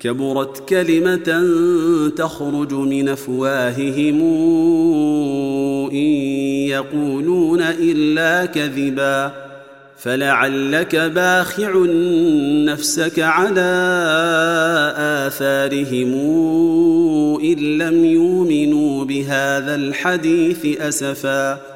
كبرت كلمة تخرج من أفواههم إن يقولون إلا كذبا فلعلك باخع نفسك على آثارهم إن لم يؤمنوا بهذا الحديث أسفا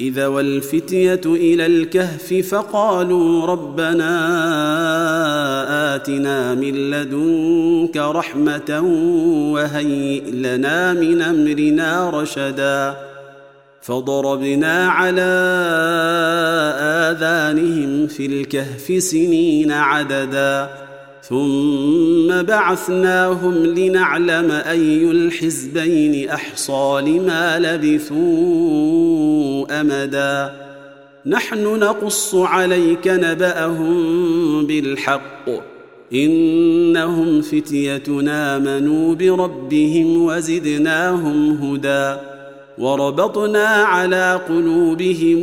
إذا والفتية إلى الكهف فقالوا ربنا آتنا من لدنك رحمة وهيئ لنا من أمرنا رشدا. فضربنا على آذانهم في الكهف سنين عددا. ثم بعثناهم لنعلم أي الحزبين أحصى لما لبثوا أمدا. نحن نقص عليك نبأهم بالحق. إنهم فتيه آمنوا بربهم وزدناهم هدى. وربطنا على قلوبهم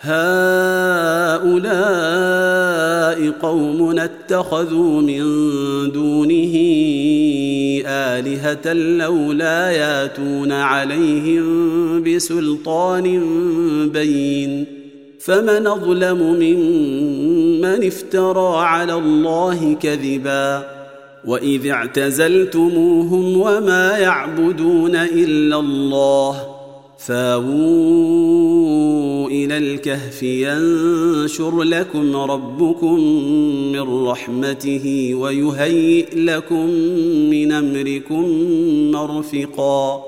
هؤلاء قوم اتخذوا من دونه آلهة لولا ياتون عليهم بسلطان بين. فمن أظلم ممن افترى على الله كذبا. وإذ اعتزلتموهم وما يعبدون إلا الله. فاووا إلى الكهف ينشر لكم ربكم من رحمته ويهيئ لكم من أمركم مرفقا.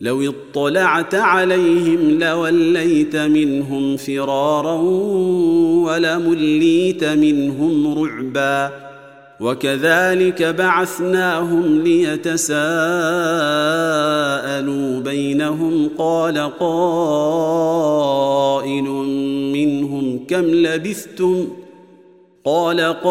لو اطلعت عليهم لوليت منهم فرارا ولمليت منهم رعبا وكذلك بعثناهم ليتساءلوا بينهم قال قائل منهم كم لبثتم قال قائل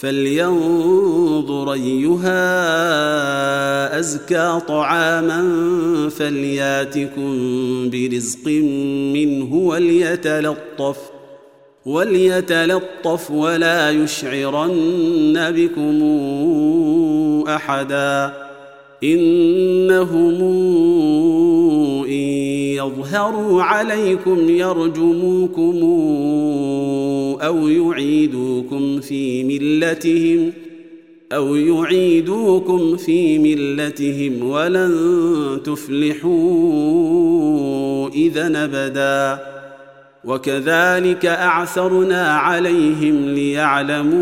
فلينظر أيها أزكى طعاما فلياتكم برزق منه وليتلطف وليتلطف ولا يشعرن بكم أحدا. إنهم ان يظهروا عليكم يرجموكم أو يعيدوكم في ملتهم أو يعيدوكم في ملتهم ولن تفلحوا اذا أبدا. وكذلك أعثرنا عليهم ليعلموا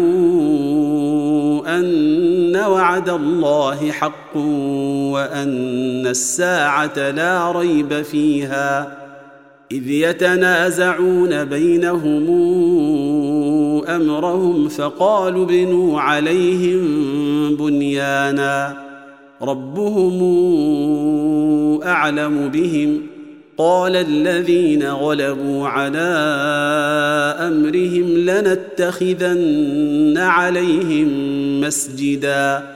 أن وعد الله حق. وأن الساعة لا ريب فيها إذ يتنازعون بينهم أمرهم فقالوا ابنوا عليهم بنيانا ربهم أعلم بهم. قال الذين غلبوا على أمرهم لنتخذن عليهم مسجدا.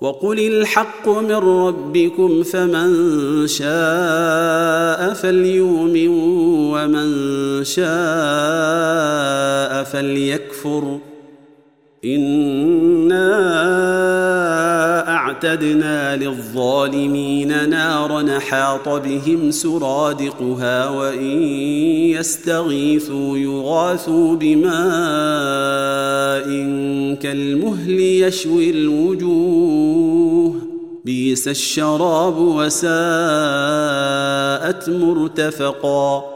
وقل الحق من ربكم فمن شاء فليؤمن ومن شاء فليكفر. إنا أعتدنا للظالمين نارا حاط بهم سرادقها وإن يستغيثوا يغاثوا بماء كالمهل يشوي الوجوه. بيس الشراب وساءت مرتفقا.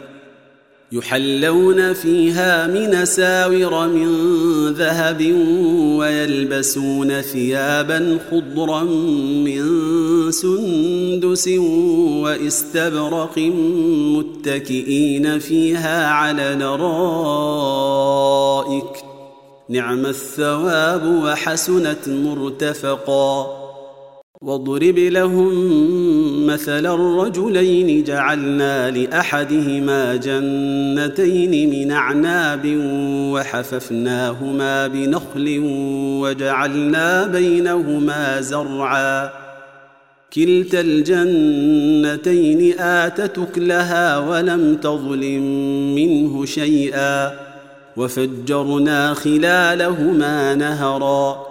يحلون فيها من ساور من ذهب ويلبسون ثيابا خضرا من سندس واستبرق متكئين فيها على نرائك نعم الثواب وحسنت مرتفقا. واضرب لهم مثل الرجلين جعلنا لأحدهما جنتين من أعناب وحففناهما بنخل وجعلنا بينهما زرعا. كلتا الجنتين اتت اكلها ولم تظلم منه شيئا. وفجرنا خلالهما نهرا.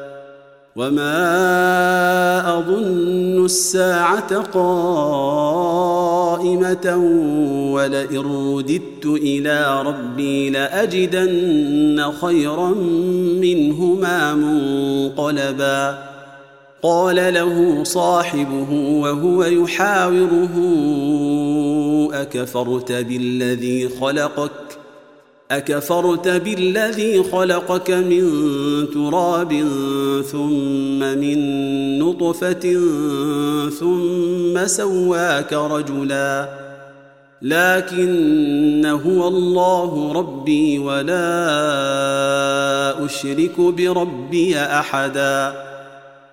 وما اظن الساعة قائمه ولئن رددت إلى ربي لاجدن خيرا منهما منقلبا قال له صاحبه وهو يحاوره اكفرت بالذي خلقك أكفرت بالذي خلقك من تراب ثم من نطفة ثم سواك رجلا. لكن هو الله ربي ولا أشرك بربي أحدا.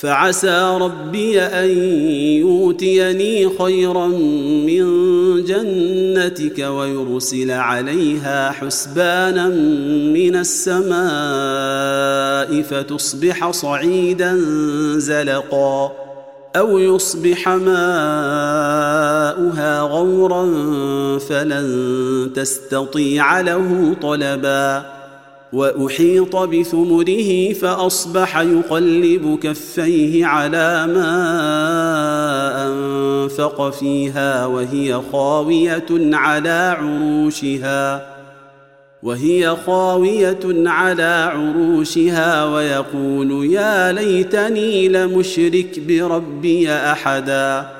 فعسى ربي أن يؤتيني خيرا من جنتك ويرسل عليها حسبانا من السماء فتصبح صعيدا زلقا أو يصبح ماؤها غورا فلن تستطيع له طلبا وأحيط بثمره فأصبح يقلب كفيه على ما أنفق فيها وهي خاوية على عروشها وهي خاوية على عروشها ويقول يا ليتني لمشرك بربي أحدا.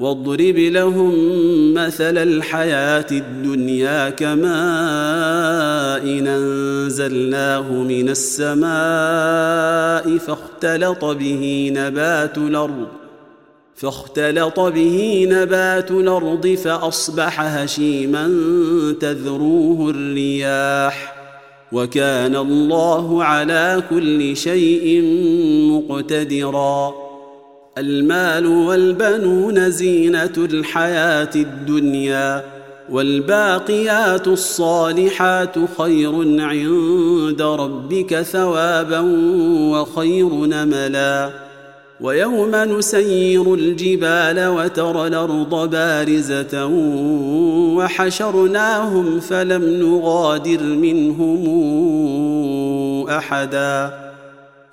واضرب لهم مثل الحياة الدنيا كماء أنزلناه من السماء فاختلط به نبات الأرض فاختلط به نبات الأرض فأصبح هشيما تذروه الرياح وكان الله على كل شيء مقتدرا. المال والبنون زينة الحياة الدنيا والباقيات الصالحات خير عند ربك ثوابا وخير نملا. ويوم نسير الجبال وترى الأرض بارزة وحشرناهم فلم نغادر منهم أحدا.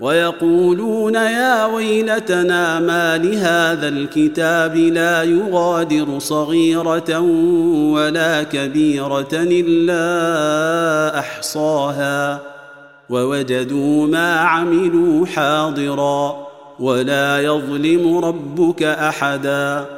ويقولون يا ويلتنا ما لهذا الكتاب لا يغادر صغيرة ولا كبيرة إلا أحصاها ووجدوا ما عملوا حاضرا ولا يظلم ربك أحدا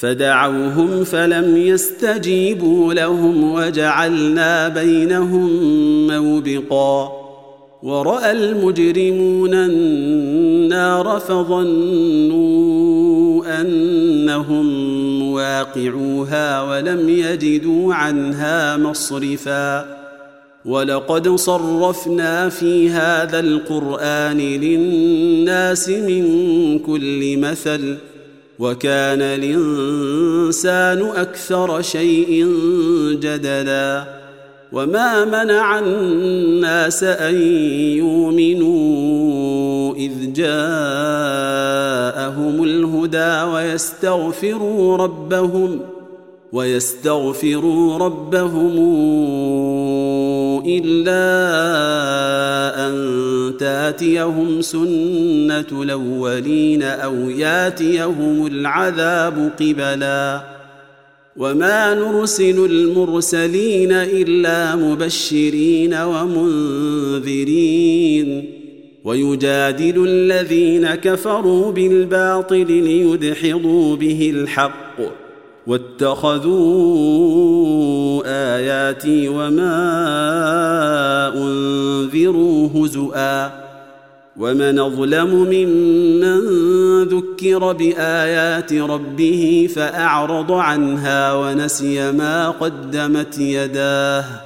فدعوهم فلم يستجيبوا لهم وجعلنا بينهم موبقا ورأى المجرمون النار فظنوا أنهم مواقعوها ولم يجدوا عنها مصرفا ولقد صرفنا في هذا القرآن للناس من كل مثل وكان الإنسان أكثر شيء جدلا وما منع الناس أن يؤمنوا إذ جاءهم الهدى ويستغفروا ربهم ويستغفروا ربهم إلا أن تاتيهم سنة الأولين أو ياتيهم العذاب قبلا. وما نرسل المرسلين إلا مبشرين ومنذرين. ويجادل الذين كفروا بالباطل ليدحضوا به الحق. واتخذوا آياتي وما أنذروا هزؤا ومن أظلم ممن ذكر بآيات ربه فأعرض عنها ونسي ما قدمت يداه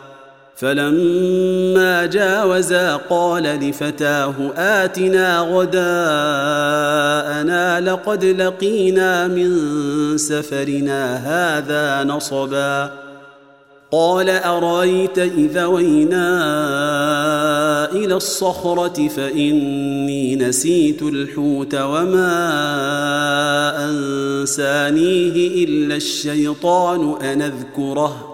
فلما جاوزا قال لفتاه آتنا غداءنا لقد لقينا من سفرنا هذا نصبا. قال أرأيت اذا وينا إلى الصخرة فإني نسيت الحوت وما أنسانيه إلا الشيطان أن أذكره.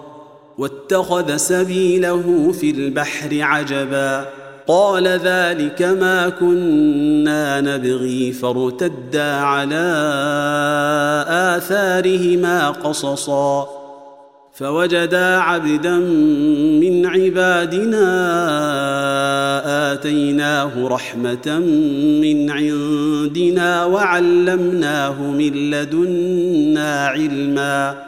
واتخذ سبيله في البحر عجبا. قال ذلك ما كنا نبغي فارتدا على آثارهما قصصا. فوجدا عبدا من عبادنا آتيناه رحمة من عندنا وعلمناه من لدنا علما.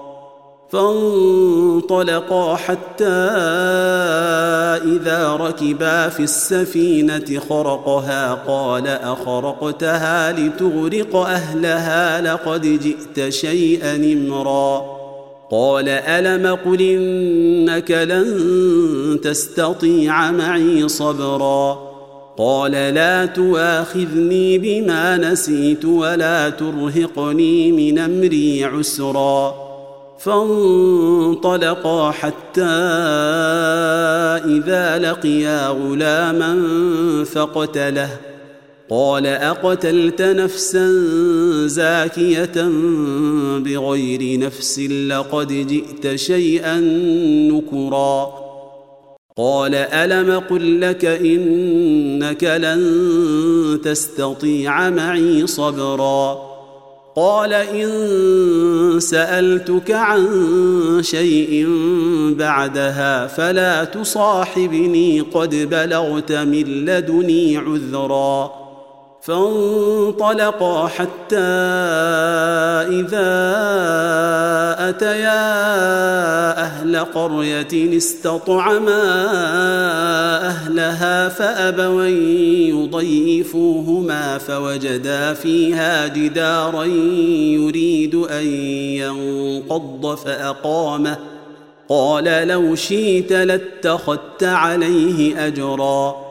فانطلقا حتى إذا ركبا في السفينة خرقها قال أخرقتها لتغرق أهلها لقد جئت شيئا امرا. قال ألم قل إنك لن تستطيع معي صبرا؟ قال لا تواخذني بما نسيت ولا ترهقني من أمري عسرا. فانطلقا حتى إذا لقيا غلاما فقتله. قال أقتلت نفسا زاكية بغير نفس لقد جئت شيئا نكرا. قال ألم قل لك إنك لن تستطيع معي صبرا. قال إن سألتك عن شيء بعدها فلا تصاحبني قد بلغت من لدني عذرا. فانطلقا حتى إذا أتيا أهل قرية استطعما أهلها فأبوا يضيفوهما فوجدا فيها جدارا يريد أن ينقض فأقامه. قال لو شئت لاتخذت عليه أجرا.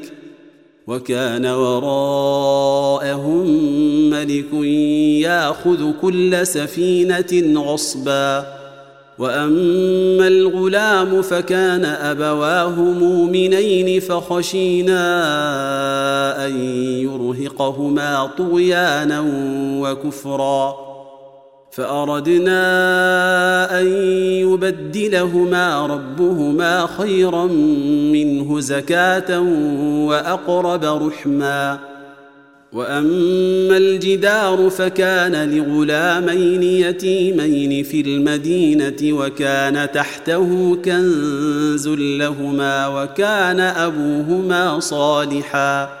وكان وراءهم ملك ياخذ كل سفينة غصبا. وأما الغلام فكان أبواه مؤمنين فخشينا أن يرهقهما طغيانا وكفرا. فأردنا أن يبدلهما ربهما خيرا منه زكاة وأقرب رحما. وأما الجدار فكان لغلامين يتيمين في المدينة وكان تحته كنز لهما وكان أبوهما صالحا.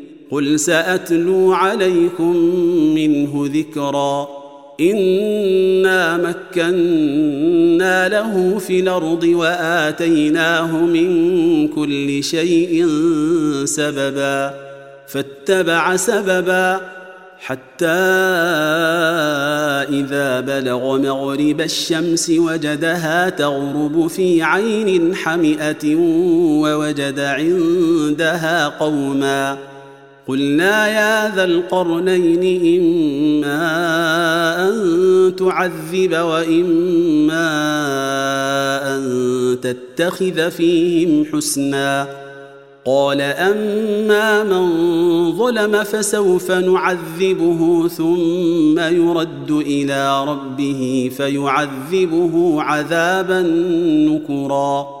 قل ساتلو عليكم منه ذكرا انا مكنا له في الأرض واتيناه من كل شيء سببا فاتبع سببا حتى اذا بلغ مغرب الشمس وجدها تغرب في عين حمئه ووجد عندها قوما قلنا يا ذا القرنين إما أن تعذب وإما أن تتخذ فيهم حسنا. قال أما من ظلم فسوف نعذبه ثم يرد إلى ربه فيعذبه عذابا نكرا.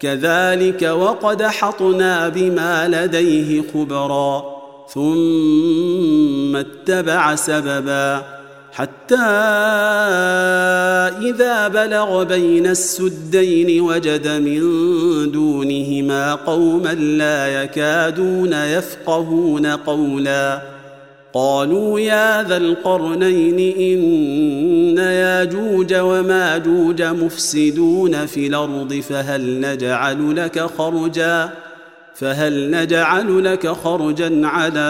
كذلك وقد حطنا بما لديه خبرا ثم اتبع سببا حتى إذا بلغ بين السدين وجد من دونهما قوما لا يكادون يفقهون قولا قالوا يا ذا القرنين إن ياجوج وماجوج مفسدون في الأرض فهل نجعل لك خرجا فهل نجعل لك خرجا على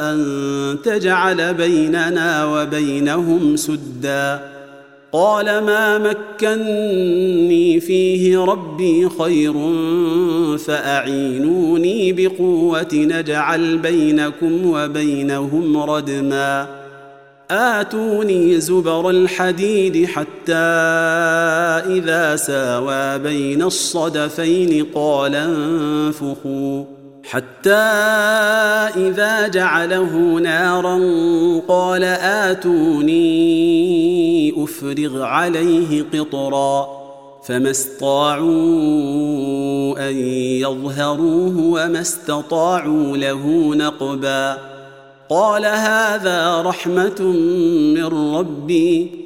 أن تجعل بيننا وبينهم سدا قال ما مكني فيه ربي خير فأعينوني بقوة نجعل بينكم وبينهم ردما. آتوني زبر الحديد حتى إذا ساوى بين الصدفين قال انفخوا. حتى إذا جعله نارا قال آتوني أفرغ عليه قطرا فما استطاعوا أن يظهروه وما استطاعوا له نقبا قال هذا رحمة من ربي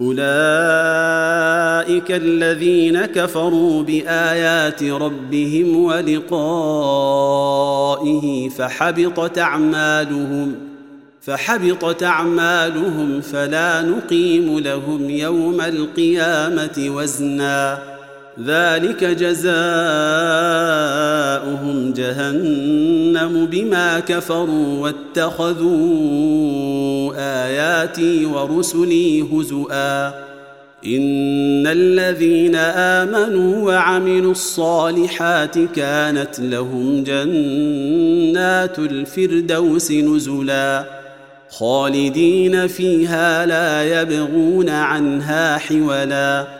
أولئك الذين كفروا بآيات ربهم ولقائه فحبطت أعمالهم فحبطت أعمالهم فلا نقيم لهم يوم القيامة وزنا. ذلك جزاؤهم جهنم بما كفروا واتخذوا آياتي ورسلي هزؤا. إن الذين آمنوا وعملوا الصالحات كانت لهم جنات الفردوس نزلا. خالدين فيها لا يبغون عنها حولا.